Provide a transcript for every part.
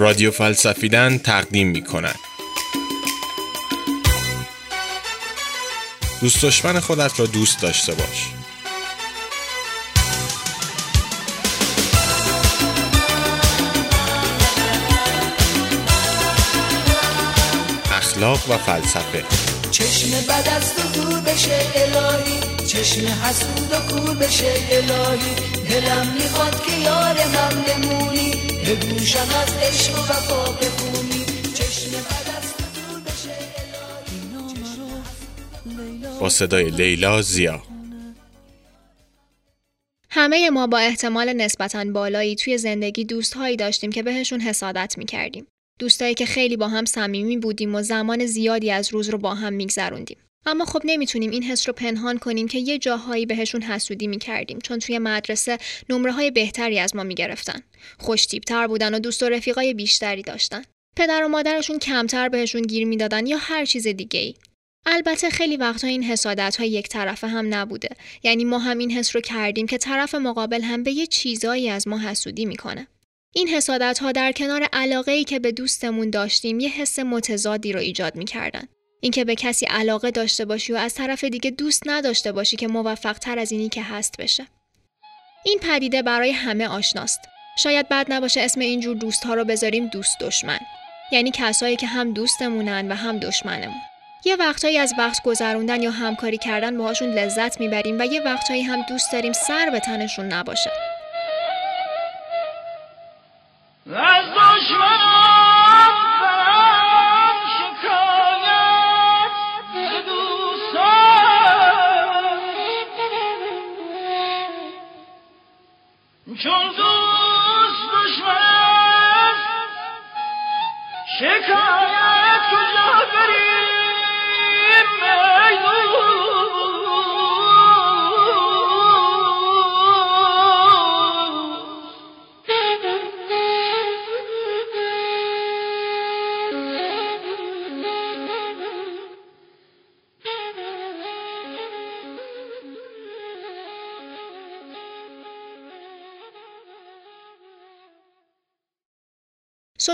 رادیو فلسفیدن تقدیم می کند. دوست دشمن خودت را دوست داشته باش. اخلاق و فلسفه چشم بد از تو دور بشه الهی چشم حسود و کور بشه الهی دلم می‌خواد که یار من بمونی بگوشم از عشق و وفا بخونی چشم بد از با صدای لیلا زیا همه ما با احتمال نسبتاً بالایی توی زندگی دوستهایی داشتیم که بهشون حسادت می‌کردیم. دوستایی که خیلی با هم صمیمی بودیم و زمان زیادی از روز رو با هم میگذروندیم. اما خب نمی‌تونیم این حس رو پنهان کنیم که یه جاهایی بهشون حسودی می‌کردیم چون توی مدرسه نمره های بهتری از ما می‌گرفتن. خوشتیبتر بودن و دوست و رفیقای بیشتری داشتن. پدر و مادرشون کمتر بهشون گیر می‌دادن یا هر چیز دیگه ای. البته خیلی وقتا این حسادت ها یک طرفه هم نبوده یعنی ما هم این حس رو کردیم که طرف مقابل هم به یه چیزایی از ما حسودی می‌کنه این حسادت ها در کنار علاقه ای که به دوستمون داشتیم یه حس متضادی رو ایجاد می‌کردن اینکه به کسی علاقه داشته باشی و از طرف دیگه دوست نداشته باشی که موفق تر از اینی که هست بشه. این پدیده برای همه آشناست. شاید بد نباشه اسم اینجور دوست ها رو بذاریم دوست دشمن. یعنی کسایی که هم دوستمونن و هم دشمنمون. یه وقتایی از وقت گذروندن یا همکاری کردن باهاشون لذت می‌بریم و یه وقتایی هم دوست داریم سر به تنشون نباشه. چون دوست دشمن است شکایت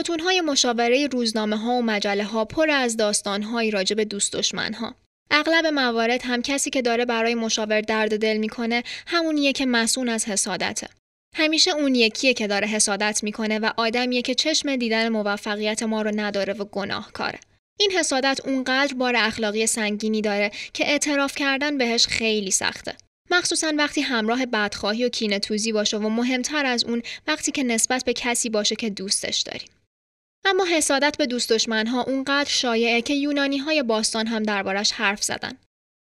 ستونهای مشاوره روزنامه ها و مجله ها پر از داستانهایی راجع به دوست دشمن ها. اغلب موارد هم کسی که داره برای مشاور درد دل می‌کنه همونیه که مسئول از حسادته. همیشه اون یکیه که داره حسادت می‌کنه و آدمیه که چشم دیدن موفقیت ما رو نداره و گناهکاره. این حسادت اونقدر بار اخلاقی سنگینی داره که اعتراف کردن بهش خیلی سخته. مخصوصا وقتی همراه بدخواهی و کینه توزی باشه و مهمتر از اون وقتی که نسبت به کسی باشه که دوستش داریم. اما حسادت به دوست دشمنها اونقدر شایعه که یونانی های باستان هم دربارش حرف زدن.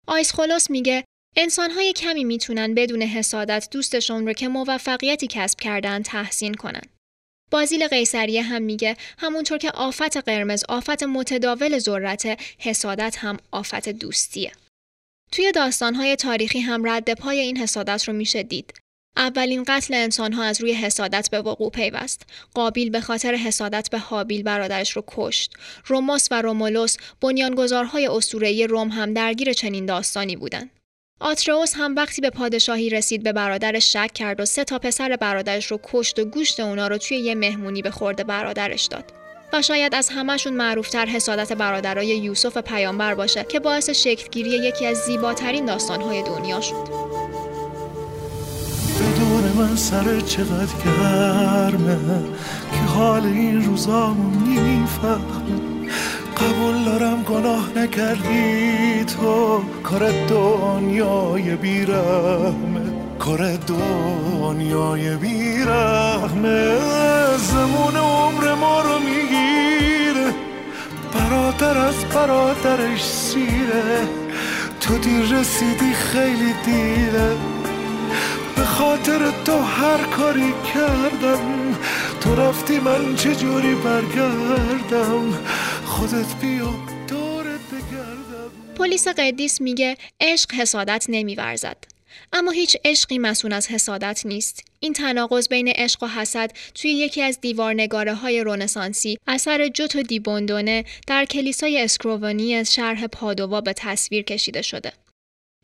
آیس خلاص میگه انسانهای کمی می‌تونن بدون حسادت دوستشون رو که موفقیتی کسب کردن تحسین کنن. بازیل قیصریه هم میگه همونطور که آفت قرمز آفت متداول ذرت حسادت هم آفت دوستیه. توی داستانهای تاریخی هم رد پای این حسادت رو میشه دید. اولین قتل انسانها از روی حسادت به وقوع پیوست. قابیل به خاطر حسادت به حابیل برادرش رو کشت. روموس و رومولوس بنیانگذارهای اسطوره‌ای روم هم درگیر چنین داستانی بودند. آتروس هم وقتی به پادشاهی رسید به برادرش شک کرد و سه تا پسر برادرش رو کشت و گوشت اونا رو توی یه مهمونی به خورده برادرش داد. و شاید از همهشون معروفتر حسادت برادرای یوسف پیامبر باشه که باعث شکلگیری یکی از زیباترین داستانهای دنیا شد. من سر چقدر گرمه که حال این روزامو می‌فهمه قبول دارم گناه نکردی تو. کار دنیای بیرحمه. کار دنیای بیرحمه. زمون عمر ما رو می‌گیره. برادر از برادرش سیره. تو دیر رسیدی خیلی دیره. خاطر تو هر کاری کردم تو رفتی من چجوری برگردم خودت بیا دورت بگردم پلیس قدیس میگه عشق حسادت نمیورزد. اما هیچ عشقی مسون از حسادت نیست. این تناقض بین عشق و حسد توی یکی از دیوارنگاره های رونسانسی اثر جوتو دی بوندونه در کلیسای اسکروونی از شرح پادووا به تصویر کشیده شده.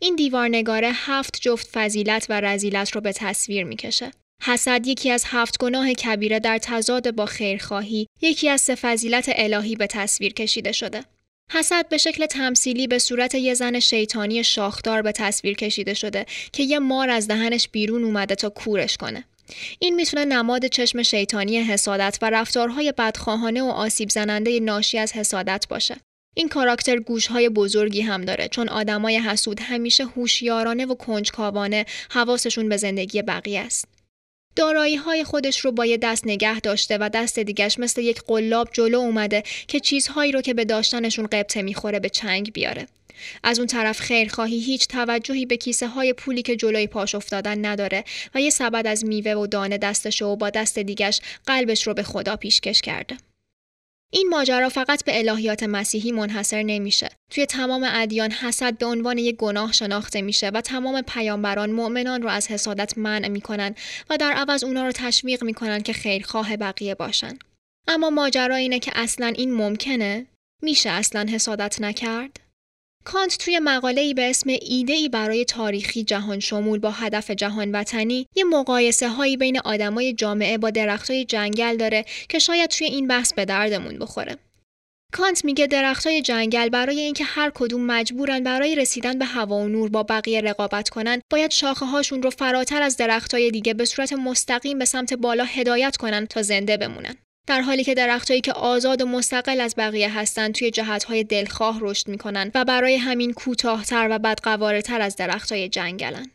این دیوارنگاره هفت جفت فضیلت و رزیلت رو به تصویر می‌کشه. حسد یکی از هفت گناه کبیره در تضاد با خیرخواهی، یکی از سه فضیلت الهی به تصویر کشیده شده. حسد به شکل تمثیلی به صورت یه زن شیطانی شاخدار به تصویر کشیده شده که یه مار از دهنش بیرون اومده تا کورش کنه. این می‌تونه نماد چشم شیطانی حسادت و رفتارهای بدخواهانه و آسیب زننده ناشی از حسادت باشه. این کاراکتر گوشهای بزرگی هم داره چون آدمای حسود همیشه هوشیارانه و کنجکاوانه حواسشون به زندگی بقیه است. دارایی های خودش رو با یه دست نگه داشته و دست دیگش مثل یک قلاب جلو اومده که چیزهایی رو که به داشتنشون قبطه می‌خوره به چنگ بیاره. از اون طرف خیرخواهی هیچ توجهی به کیسه های پولی که جلوی پاش افتادن نداره و یه سبد از میوه و دانه دستش و با دست دیگش قلبش رو به خدا پیشکش کرده. این ماجرا فقط به الهیات مسیحی منحصر نمیشه. توی تمام ادیان حسد به عنوان یک گناه شناخته میشه و تمام پیامبران مؤمنان رو از حسادت منع می‌کنن و در عوض اونا رو تشویق می‌کنن که خیرخواه بقیه باشن. اما ماجرا اینه که اصلا این ممکنه؟ میشه اصلا حسادت نکرد؟ کانت توی مقاله به اسم ایده ای برای تاریخی جهان شمول با هدف جهان وطنی یه مقایسه هایی بین آدمای جامعه با درختای جنگل داره که شاید توی این بحث به دردمون بخوره. کانت میگه درختای جنگل برای اینکه هر کدوم مجبورن برای رسیدن به هوا و نور با بقیه رقابت کنن باید شاخه هاشون رو فراتر از درختای دیگه به صورت مستقیم به سمت بالا هدایت کنن تا زنده بمونن. در حالی که درختهایی که آزاد و مستقل از بقیه هستند توی جهتهای دلخواه رشد می‌کنن و برای همین کوتاهتر و بدقوارتر از درختهای جنگلن.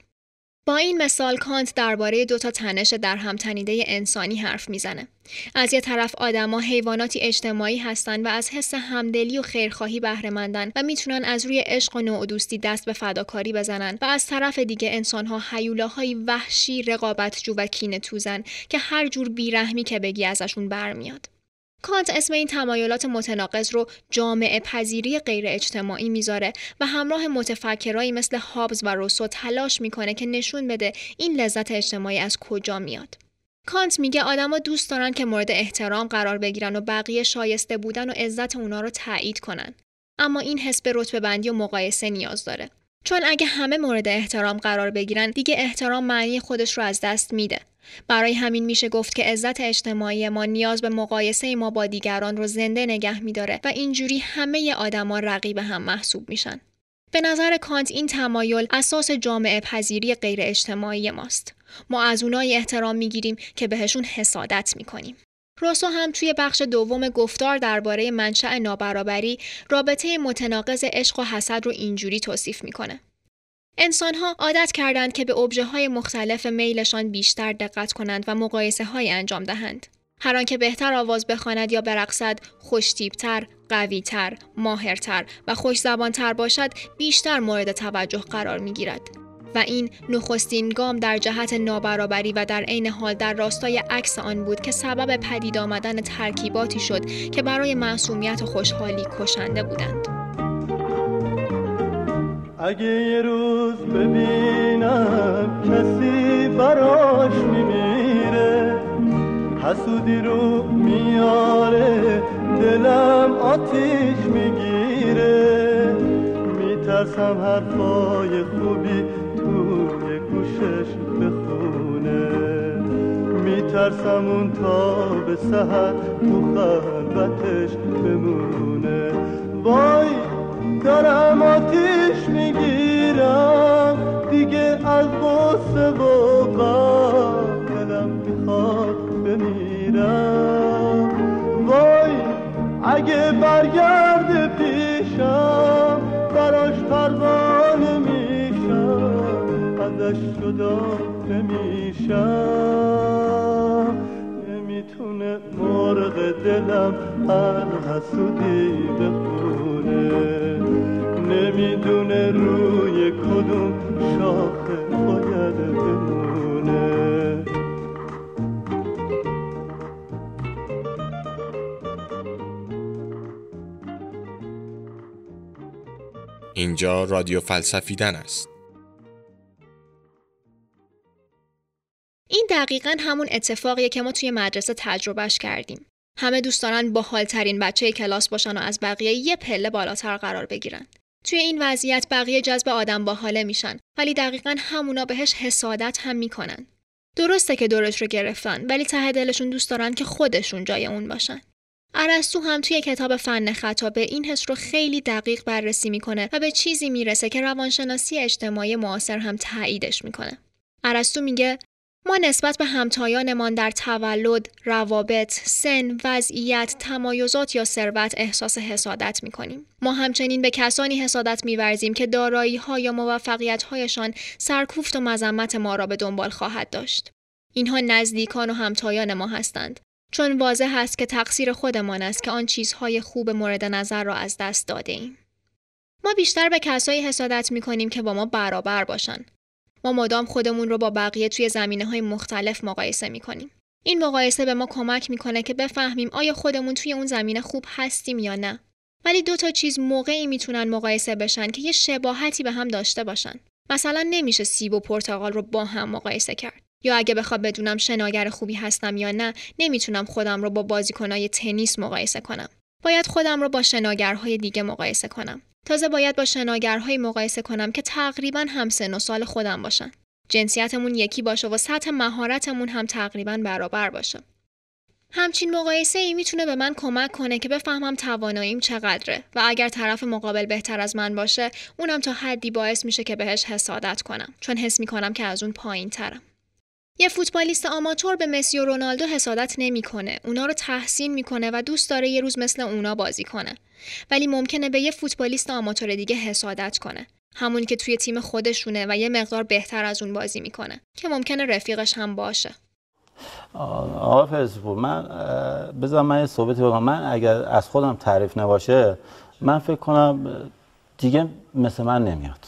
با این مثال کانت درباره دو تا تنش در هم تنیده انسانی حرف می‌زنه. از یه طرف آدما حیواناتی اجتماعی هستند و از حس همدلی و خیرخواهی بهره و می‌تونن از روی عشق و نوع دوستی دست به فداکاری بزنن و از طرف دیگه انسانها حیولاهای وحشی رقابتجو و کینه توزن که هر جور بیرحمی که بگی ازشون برمیاد. کانت اسم این تمایلات متناقض رو جامعه پذیری غیر اجتماعی می‌ذاره و همراه متفکرایی مثل هابز و روسو تلاش می‌کنه که نشون بده این لذت اجتماعی از کجا میاد. کانت میگه آدما دوست دارن که مورد احترام قرار بگیرن و بقیه شایسته بودن و عزت اونا رو تایید کنن. اما این حس به رتبه بندی و مقایسه نیاز داره. چون اگه همه مورد احترام قرار بگیرن دیگه احترام معنی خودش رو از دست میده. برای همین میشه گفت که عزت اجتماعی ما نیاز به مقایسه ما با دیگران رو زنده نگه میداره و اینجوری همه آدما رقیب هم محسوب میشن. به نظر کانت این تمایل اساس جامعه پذیری غیر اجتماعی ماست. ما از اونای احترام می‌گیریم که بهشون حسادت می‌کنیم. روسو هم توی بخش دوم گفتار درباره منشأ نابرابری رابطه متناقض عشق و حسد رو اینجوری توصیف می‌کنه. انسانها عادت کردند که به ابژه های مختلف میلشان بیشتر دقت کنند و مقایسه های انجام دهند. هر آنکه بهتر آواز بخواند یا برقصد خوشتیبتر، قویتر، ماهرتر و خوش زبانتر باشد بیشتر مورد توجه قرار می گیرد. و این نخستین گام در جهت نابرابری و در عین حال در راستای عکس آن بود که سبب پدید آمدن ترکیباتی شد که برای معصومیت و خوشحالی کشنده بودند. اگه یه روز ببینم کسی براش میمیره حسودی رو میاره دلم آتیش می‌گیره. میترسم حرفای خوبی توی گوشش بخونه. میترسم اون تا به سهر تو خلوتش بمونه. وای دارم آتیش می‌گیرم. دیگه از غصه و دلم می‌خواد بمیرم. وای اگه برگرد پیشم براش پروانه میشم. ازش جدا نمیشم. نمی‌تونه مرغ دلم هر حسودی بخونه. نمی‌دونه روی کدوم شاخه باید بمونه اینجا رادیو فلسفیدن است. این دقیقا همون اتفاقیه که ما توی مدرسه تجربهش کردیم. همه دوست دارن با حالترین بچه کلاس باشن و از بقیه یه پله بالاتر قرار بگیرن. توی این وضعیت بقیه جذب آدم با حاله میشن ولی دقیقا همونا بهش حسادت هم می‌کنن. درسته که دورش رو گرفتن ولی ته دلشون دوست دارن که خودشون جای اون باشن. ارسطو هم توی کتاب فن خطابه این حس رو خیلی دقیق بررسی می‌کنه و به چیزی می‌رسه که روانشناسی اجتماعی معاصر هم تاییدش می‌کنه. ارسطو میگه ما نسبت به همتایانمان در تولد، روابط، سن، وضعیت، تمایزات یا ثروت احساس حسادت می کنیم. ما همچنین به کسانی حسادت می ورزیم که دارایی ها یا موفقیت هایشان سرکوفت و مذمت ما را به دنبال خواهد داشت. اینها نزدیکان و همتایان ما هستند. چون واضح است که تقصیر خودمان است که آن چیزهای خوب مورد نظر را از دست داده ایم. ما بیشتر به کسایی حسادت می کنیم که با ما برابر باشند. ما مدام خودمون رو با بقیه توی زمینه های مختلف مقایسه می کنیم. این مقایسه به ما کمک می‌کنه که بفهمیم آیا خودمون توی اون زمینه خوب هستیم یا نه. ولی دو تا چیز موقعی می‌تونن مقایسه بشن که یه شباهتی به هم داشته باشن. مثلا نمیشه سیب و پرتقال رو با هم مقایسه کرد. یا اگه بخواد بدونم شناگر خوبی هستم یا نه نمی‌تونم خودم رو با بازیکنای تنیس مقایسه کنم باید خودم رو با شناگرهای دیگه مقایسه کنم تازه باید با شناگرهایی مقایسه کنم که تقریبا هم سن و سال خودم باشن جنسیتمون یکی باشه و سطح مهارتمون هم تقریبا برابر باشه همچین مقایسه ای می‌تونه به من کمک کنه که بفهمم تواناییم چقدره و اگر طرف مقابل بهتر از من باشه اونم تا حدی باعث میشه که بهش حسادت کنم چون حس می‌کنم که از اون پایین ترم. یه فوتبالیست آماتور به مسی و رونالدو حسادت نمی‌کنه. اونا رو تحسین می‌کنه و دوست داره یه روز مثل اونا بازی کنه. ولی ممکنه به یه فوتبالیست آماتور دیگه حسادت کنه. همونی که توی تیم خودشونه و یه مقدار بهتر از اون بازی می‌کنه که ممکنه رفیقش هم باشه. آقا فرزپور من بذار من یه صحبتی بگم من اگر از خودم تعریف نباشه من فکر کنم دیگه مثل من نمیاد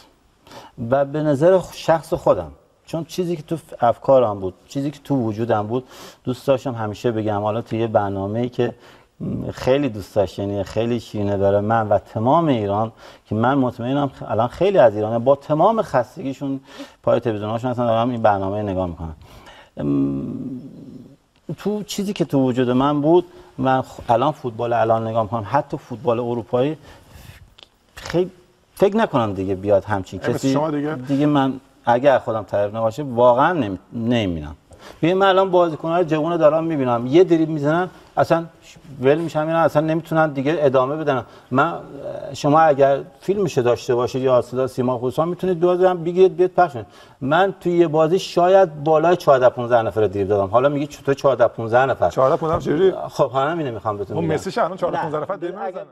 و به نظر شخص خودم چون چیزی که تو افکارم بود چیزی که تو وجودم بود دوست داشتم همیشه بگم. حالا تو یه برنامه ای که خیلی دوست داشتنی خیلی شیرینه داره من و تمام ایران که من مطمئنم الان خیلی از ایرانه با تمام خستگیشون پای تلویزیوناشون هستن دارم این برنامه نگاه می‌کنم تو چیزی که تو وجود من بود من الان فوتبال الان نگاه می‌کنم حتی فوتبال اروپایی خیلی فکر نکنم دیگه بیاد همچین کسی. شما دیگه دیگه من اگر خودم تعریف نباشه واقعا نمی‌بینم. ببین من الان بازیکن‌های جوون دارم می‌بینم. یه دریب می‌زنن اصلا ول میشن اینا اصلا نمی‌تونن دیگه ادامه بدن. من شما اگر فیلمش داشته باشید یا صدا سیما خصوصا می‌تونید دو هم بگیرید بیاد پخش من توی یه بازی شاید بالای 14 15 نفر دریب دادم. حالا میگی چطور 14 15 نفر؟ 14 15 چجوری؟ خب حالا اینو می‌خوام بهتون اون بگم. مسی الان 14 15 نفر دریب می‌زنه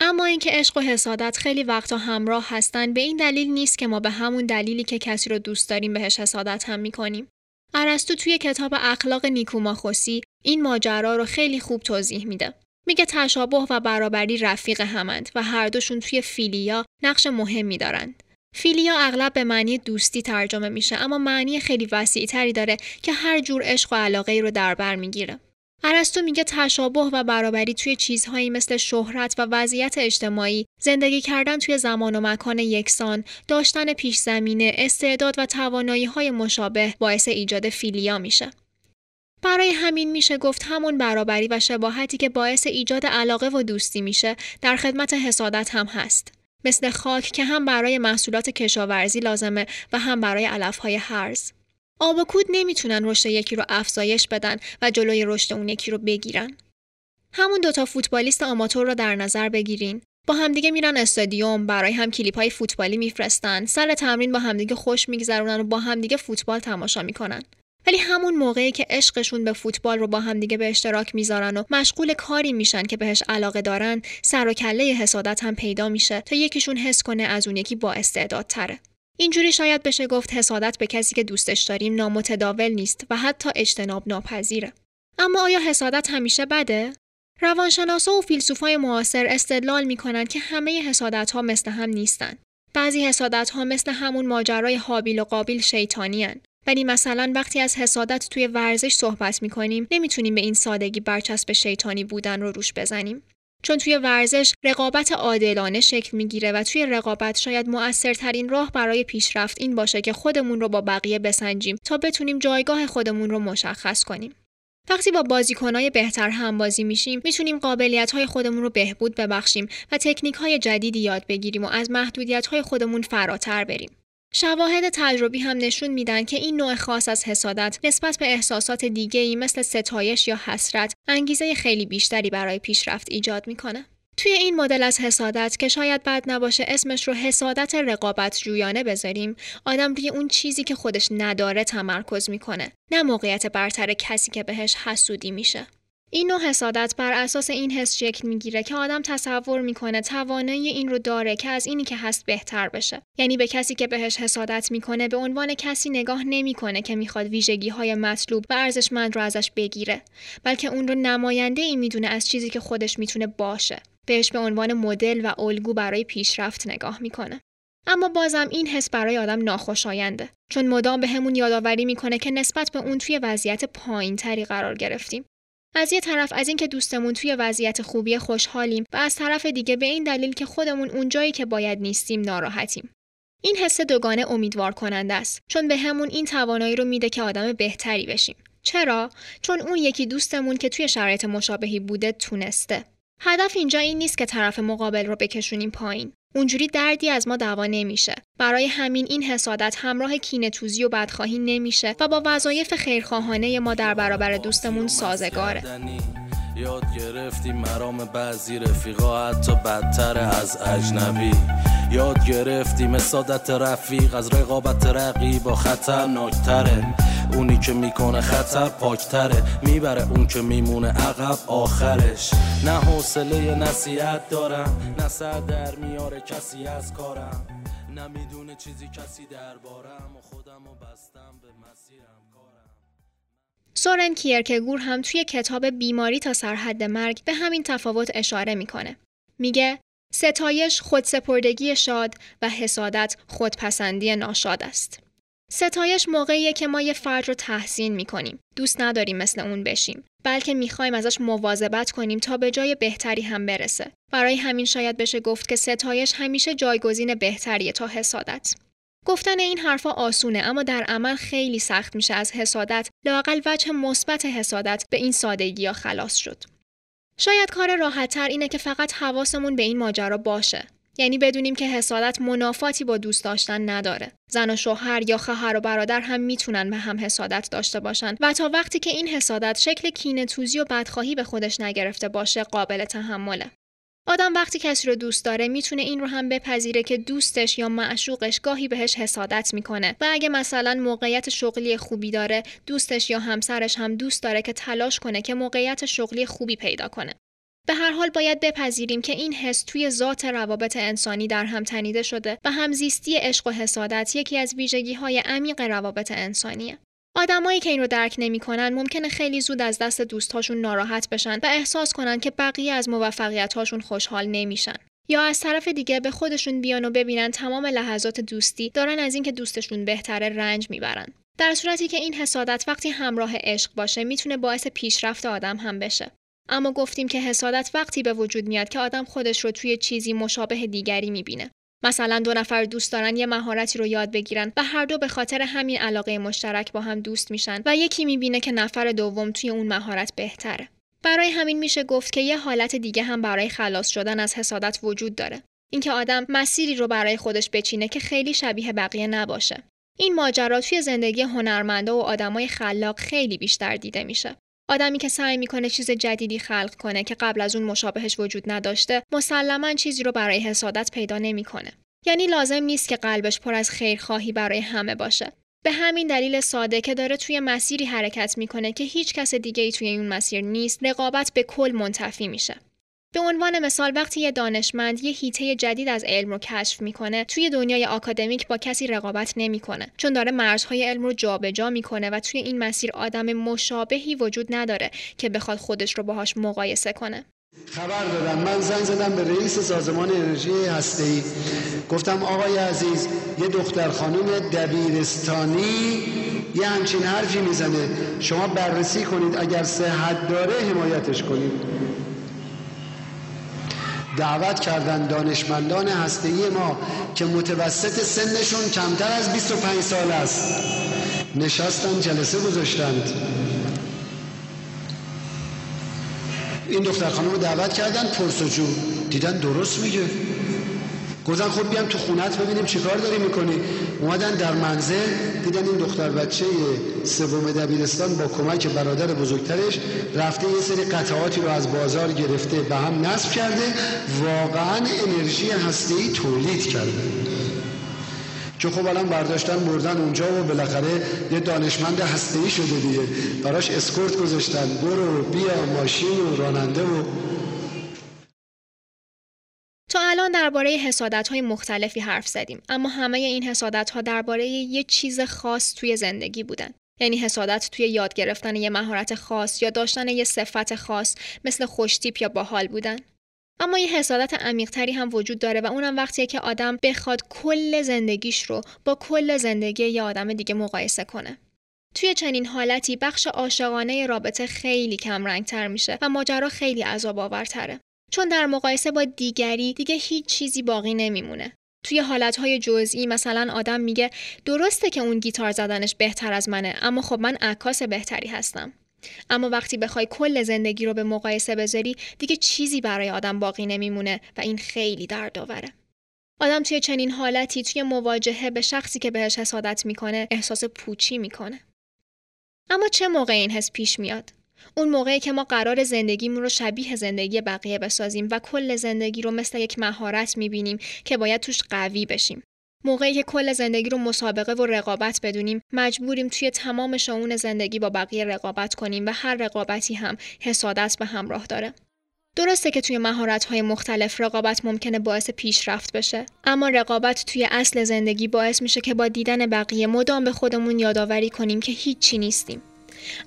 اما اینکه عشق و حسادت خیلی وقتا همراه هستن به این دلیل نیست که ما به همون دلیلی که کسی رو دوست داریم بهش حسادت هم می‌کنیم. ارسطو توی کتاب اخلاق نیکوماخوسی این ماجرا رو خیلی خوب توضیح میده. میگه تشابه و برابری رفیق همند و هر دوشون توی فیلیا نقش مهمی دارند. فیلیا اغلب به معنی دوستی ترجمه میشه اما معنی خیلی وسیع تری داره که هر جور عشق و علاقه رو در بر می‌گیره. ارسطو میگه تشابه و برابری توی چیزهایی مثل شهرت و وضعیت اجتماعی، زندگی کردن توی زمان و مکان یکسان، داشتن پیش زمینه، استعداد و توانایی های مشابه باعث ایجاد فیلیا میشه. برای همین میشه گفت همون برابری و شباهتی که باعث ایجاد علاقه و دوستی میشه در خدمت حسادت هم هست. مثل خاک که هم برای محصولات کشاورزی لازمه و هم برای علفهای هرز. آب و کود نمی‌تونن رشد یکی رو افزایش بدن و جلوی رشد اون یکی رو بگیرن. همون دوتا فوتبالیست آماتور رو در نظر بگیرین. با همدیگه میرن استادیوم برای هم کلیپ های فوتبالی میفرستن سر تمرین با همدیگه خوش میگذرونن و با همدیگه فوتبال تماشا می‌کنن ولی همون موقعی که عشقشون به فوتبال رو با همدیگه به اشتراک می‌ذارن و مشغول کاری میشن که بهش علاقه دارن سر و کله حسادت هم پیدا میشه تا یکیشون حس کنه از اون یکی با استعدادتره اینجوری شاید بشه گفت حسادت به کسی که دوستش داریم نامتداول نیست و حتی اجتناب ناپذیره. اما آیا حسادت همیشه بده؟ روانشناسا و فیلسوفای معاصر استدلال می‌کنند که همه حسادت ها مثل هم نیستند. بعضی حسادت ها مثل همون ماجرای حابیل و قابیل شیطانی هن. ولی مثلا وقتی از حسادت توی ورزش صحبت می‌کنیم نمی‌تونیم به این سادگی برچسب شیطانی بودن رو روش بزنیم. چون توی ورزش رقابت عادلانه شکل می‌گیره و توی رقابت شاید مؤثرترین راه برای پیشرفت این باشه که خودمون رو با بقیه بسنجیم تا بتونیم جایگاه خودمون رو مشخص کنیم. وقتی با بازیکنهای بهتر هم بازی میشیم می‌تونیم قابلیت های خودمون رو بهبود ببخشیم و تکنیک های جدیدی یاد بگیریم و از محدودیت های خودمون فراتر بریم. شواهد تجربی هم نشون میدن که این نوع خاص از حسادت نسبت به احساسات دیگه ای مثل ستایش یا حسرت انگیزه خیلی بیشتری برای پیشرفت ایجاد می‌کنه. توی این مدل از حسادت که شاید بد نباشه اسمش رو حسادت رقابت جویانه بذاریم آدم روی اون چیزی که خودش نداره تمرکز می‌کنه نه موقعیت برتر کسی که بهش حسودی میشه این نوع حسادت بر اساس این حس شکل می‌گیره که آدم تصور می‌کنه توانایی این رو داره که از اینی که هست بهتر بشه. یعنی به کسی که بهش حسادت می‌کنه به عنوان کسی نگاه نمی‌کنه که می‌خواد ویژگی های مطلوب و ارزشمند رو ازش بگیره بلکه اون رو نماینده ای می‌دونه از چیزی که خودش می‌تونه باشه. بهش به عنوان مدل و الگو برای پیشرفت نگاه می‌کنه. اما بازم این حس برای آدم ناخوشاینده چون مدام به همون یادآوری می‌کنه که نسبت به اون توی وضعیت پایینتری قرار گرفتیم. از یه طرف از اینکه دوستمون توی وضعیت خوبی خوشحالیم و از طرف دیگه به این دلیل که خودمون اونجایی که باید نیستیم ناراحتیم. این حس دوگانه امیدوار کننده است چون به همون این توانایی رو میده که آدم بهتری بشیم. چرا؟ چون اون یکی دوستمون که توی شرایط مشابهی بوده تونسته. هدف اینجا این نیست که طرف مقابل رو بکشونیم پایین. اونجوری دردی از ما دوا نمیشه. برای همین این حسادت همراه کینه توزی و بدخواهی نمیشه و با وظایف خیرخواهانه ما در برابر دوستمون سازگاره. یاد گرفتی مرام بعضی رفیقا حتی بدتر از اجنبی یاد گرفتی مسادت رفیق از رقابت رقیب و خطرناکتره اونی که می‌کنه خطر پاکتره. می‌بره اون که میمونه عقب آخرش. نه حوصله نصیحت دارم. نه سر در میاره کسی از کارم. نمی‌دونه چیزی کسی دربارم و خودم و بستم به مسیرم سورن کیرکگور هم توی کتاب بیماری تا سرحد مرگ به همین تفاوت اشاره می‌کنه. میگه ستایش خودسپردگی شاد و حسادت خودپسندی ناشاد است. ستایش موقعیه که ما یه فرد رو تحسین می‌کنیم. دوست نداریم مثل اون بشیم. بلکه می‌خوایم ازش مواظبت کنیم تا به جای بهتری هم برسه. برای همین شاید بشه گفت که ستایش همیشه جایگزین بهتریه تا حسادت. گفتن این حرفا آسونه اما در عمل خیلی سخت میشه از حسادت لاقل وجه مثبت حسادت به این سادگی یا خلاص شد. شاید کار راحتتر اینه که فقط حواسمون به این ماجرا باشه. یعنی بدونیم که حسادت منافاتی با دوست داشتن نداره. زن و شوهر یا خواهر و برادر هم می‌تونن به هم حسادت داشته باشن و تا وقتی که این حسادت شکل کینه توزی و بدخواهی به خودش نگرفته باشه قابل تحمله. آدم وقتی کسی رو دوست داره می‌تونه این رو هم بپذیره که دوستش یا معشوقش گاهی بهش حسادت می‌کنه و اگه مثلا موقعیت شغلی خوبی داره دوستش یا همسرش هم دوست داره که تلاش کنه که موقعیت شغلی خوبی پیدا کنه به هر حال باید بپذیریم که این حس توی ذات روابط انسانی در هم تنیده شده و همزیستی عشق و حسادت یکی از ویژگی های عمیق روابط انسانیه. آدمایی که این رو درک نمی‌کنن ممکنه خیلی زود از دست دوستهاشون ناراحت بشن و احساس کنن که بقیه از موفقیتهاشون خوشحال نمیشن. یا از طرف دیگه به خودشون بیان و ببینن تمام لحظات دوستی دارن از اینکه دوستشون بهتره رنج می‌برن. در صورتی که این حسادت وقتی همراه عشق باشه می‌تونه باعث پیشرفت آدم هم بشه. اما گفتیم که حسادت وقتی به وجود میاد که آدم خودش رو توی چیزی مشابه دیگری می‌بینه. مثلا دو نفر دوست دارن یه مهارتی رو یاد بگیرن و هر دو به خاطر همین علاقه مشترک با هم دوست میشن و یکی می‌بینه که نفر دوم توی اون مهارت بهتره. برای همین میشه گفت که یه حالت دیگه هم برای خلاص شدن از حسادت وجود داره. اینکه آدم مسیری رو برای خودش بچینه که خیلی شبیه بقیه نباشه. این ماجرا توی زندگی هنرمندا و آدمای خلاق خیلی بیشتر دیده میشه. آدمی که سعی می‌کنه چیز جدیدی خلق کنه که قبل از اون مشابهش وجود نداشته مسلما چیزی رو برای حسادت پیدا نمی‌کنه. یعنی لازم نیست که قلبش پر از خیرخواهی برای همه باشه. به همین دلیل ساده که داره توی مسیری حرکت می‌کنه که هیچ کس دیگه ای توی اون مسیر نیست رقابت به کل منتفی میشه. به عنوان مثال وقتی یه دانشمند یه هیته جدید از علم رو کشف می‌کنه توی دنیای آکادمیک با کسی رقابت نمی‌کنه چون داره مرزهای علم رو جابجا می‌کنه و توی این مسیر آدم مشابهی وجود نداره که بخواد خودش رو باهاش مقایسه کنه. خبر دادم. من زنگ زدم به رئیس سازمان انرژی هسته‌ای. گفتم آقای عزیز یه دختر خانم دبیرستانی یه همچین حرفی می‌زنه. شما بررسی کنید اگر صحت داره حمایتش کنید. دعوت کردن دانشمندان هسته‌ای ما که متوسط سنشون کمتر از 25 سال است. نشستن جلسه گذاشتند این دختر خانم رو دعوت کردن پرسجو. دیدن درست میگه. گفتن خب بیام تو خونت ببینیم چیکار داری می‌کنی. اومدن در منزل دیدن این دختر بچه سوم دبیرستان با کمک برادر بزرگترش رفته یه سری قطعاتی رو از بازار گرفته به هم نصب کرده. واقعا انرژی هسته‌ای تولید کرده. که خب الان برداشتن بردن اونجا و بالاخره یه دانشمند هسته‌ای شده دیگه. براش اسکورت گذاشتن. برو بیا ماشین و راننده و الان درباره حسادت های مختلفی حرف زدیم اما همه این حسادت ها درباره یه چیز خاص توی زندگی بودن یعنی حسادت توی یاد گرفتن یه مهارت خاص یا داشتن یه صفت خاص مثل خوشتیپ یا باحال بودن اما یه حسادت عمیقتری هم وجود داره و اونم وقتیه که آدم بخواد کل زندگیش رو با کل زندگی یه آدم دیگه مقایسه کنه. توی چنین حالتی بخش عاشقانه رابطه خیلی کم رنگتر میشه و ماجرا خیلی عذاب آورتره. چون در مقایسه با دیگری دیگه هیچ چیزی باقی نمیمونه. توی حالتهای جزئی مثلا آدم میگه درسته که اون گیتار زدنش بهتر از منه اما خب من عکاس بهتری هستم. اما وقتی بخوای کل زندگی رو به مقایسه بذاری دیگه چیزی برای آدم باقی نمیمونه و این خیلی دردآوره. آدم توی چنین حالتی توی مواجهه به شخصی که بهش حسادت می‌کنه احساس پوچی می‌کنه. اما چه موقع این حس پیش میاد؟ اون موقعی که ما قرار زندگیمون رو شبیه زندگی بقیه بسازیم و کل زندگی رو مثل یک مهارت می‌بینیم که باید توش قوی بشیم. موقعی که کل زندگی رو مسابقه و رقابت بدونیم مجبوریم توی تمام شعون زندگی با بقیه رقابت کنیم و هر رقابتی هم حسادت به همراه داره درسته که توی مهارت‌های مختلف رقابت ممکنه باعث پیشرفت بشه اما رقابت توی اصل زندگی باعث میشه که با دیدن بقیه مدام به خودمون یادآوری کنیم که هیچی نیستیم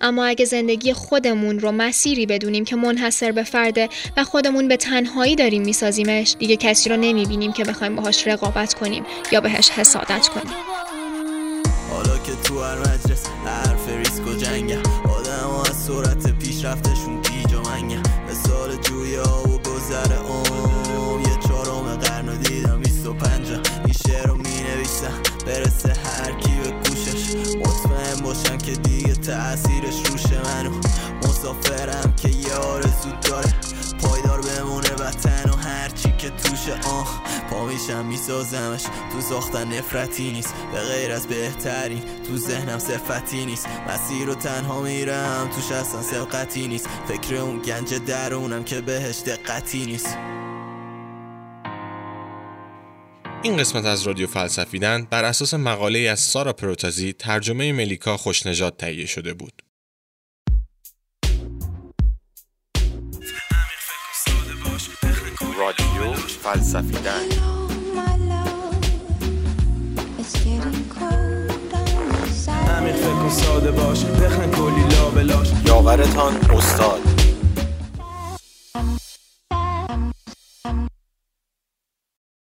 اما اگه زندگی خودمون رو مسیری بدونیم که منحصر به فرده و خودمون به تنهایی داریم میسازیمش دیگه کسی رو نمی‌بینیم که بخوایم باهاش رقابت کنیم یا بهش حسادت کنیم. حالا که تو تأثیرش روش منو. مسافرم که یه آرزو داره. پایدار بمونه وطن و هرچی که توشه. آه پا میشم میسازمش. تو ساختن نفرتی نیست. به غیر از بهترین. تو ذهنم صفتی نیست. مسیر رو تنها میرم. توش اصلا سبقتی نیست. فکر اون گنج درونم که بهش دقتی نیست. این قسمت از رادیو فلسفیدن بر اساس مقاله از سارا پروتازی ترجمه ملیکا خوشنژاد تهیه شده بود. رادیو فلسفیدن. عمیق فکر ساده باش بخن کلی لا بلاش یاورتان استاد.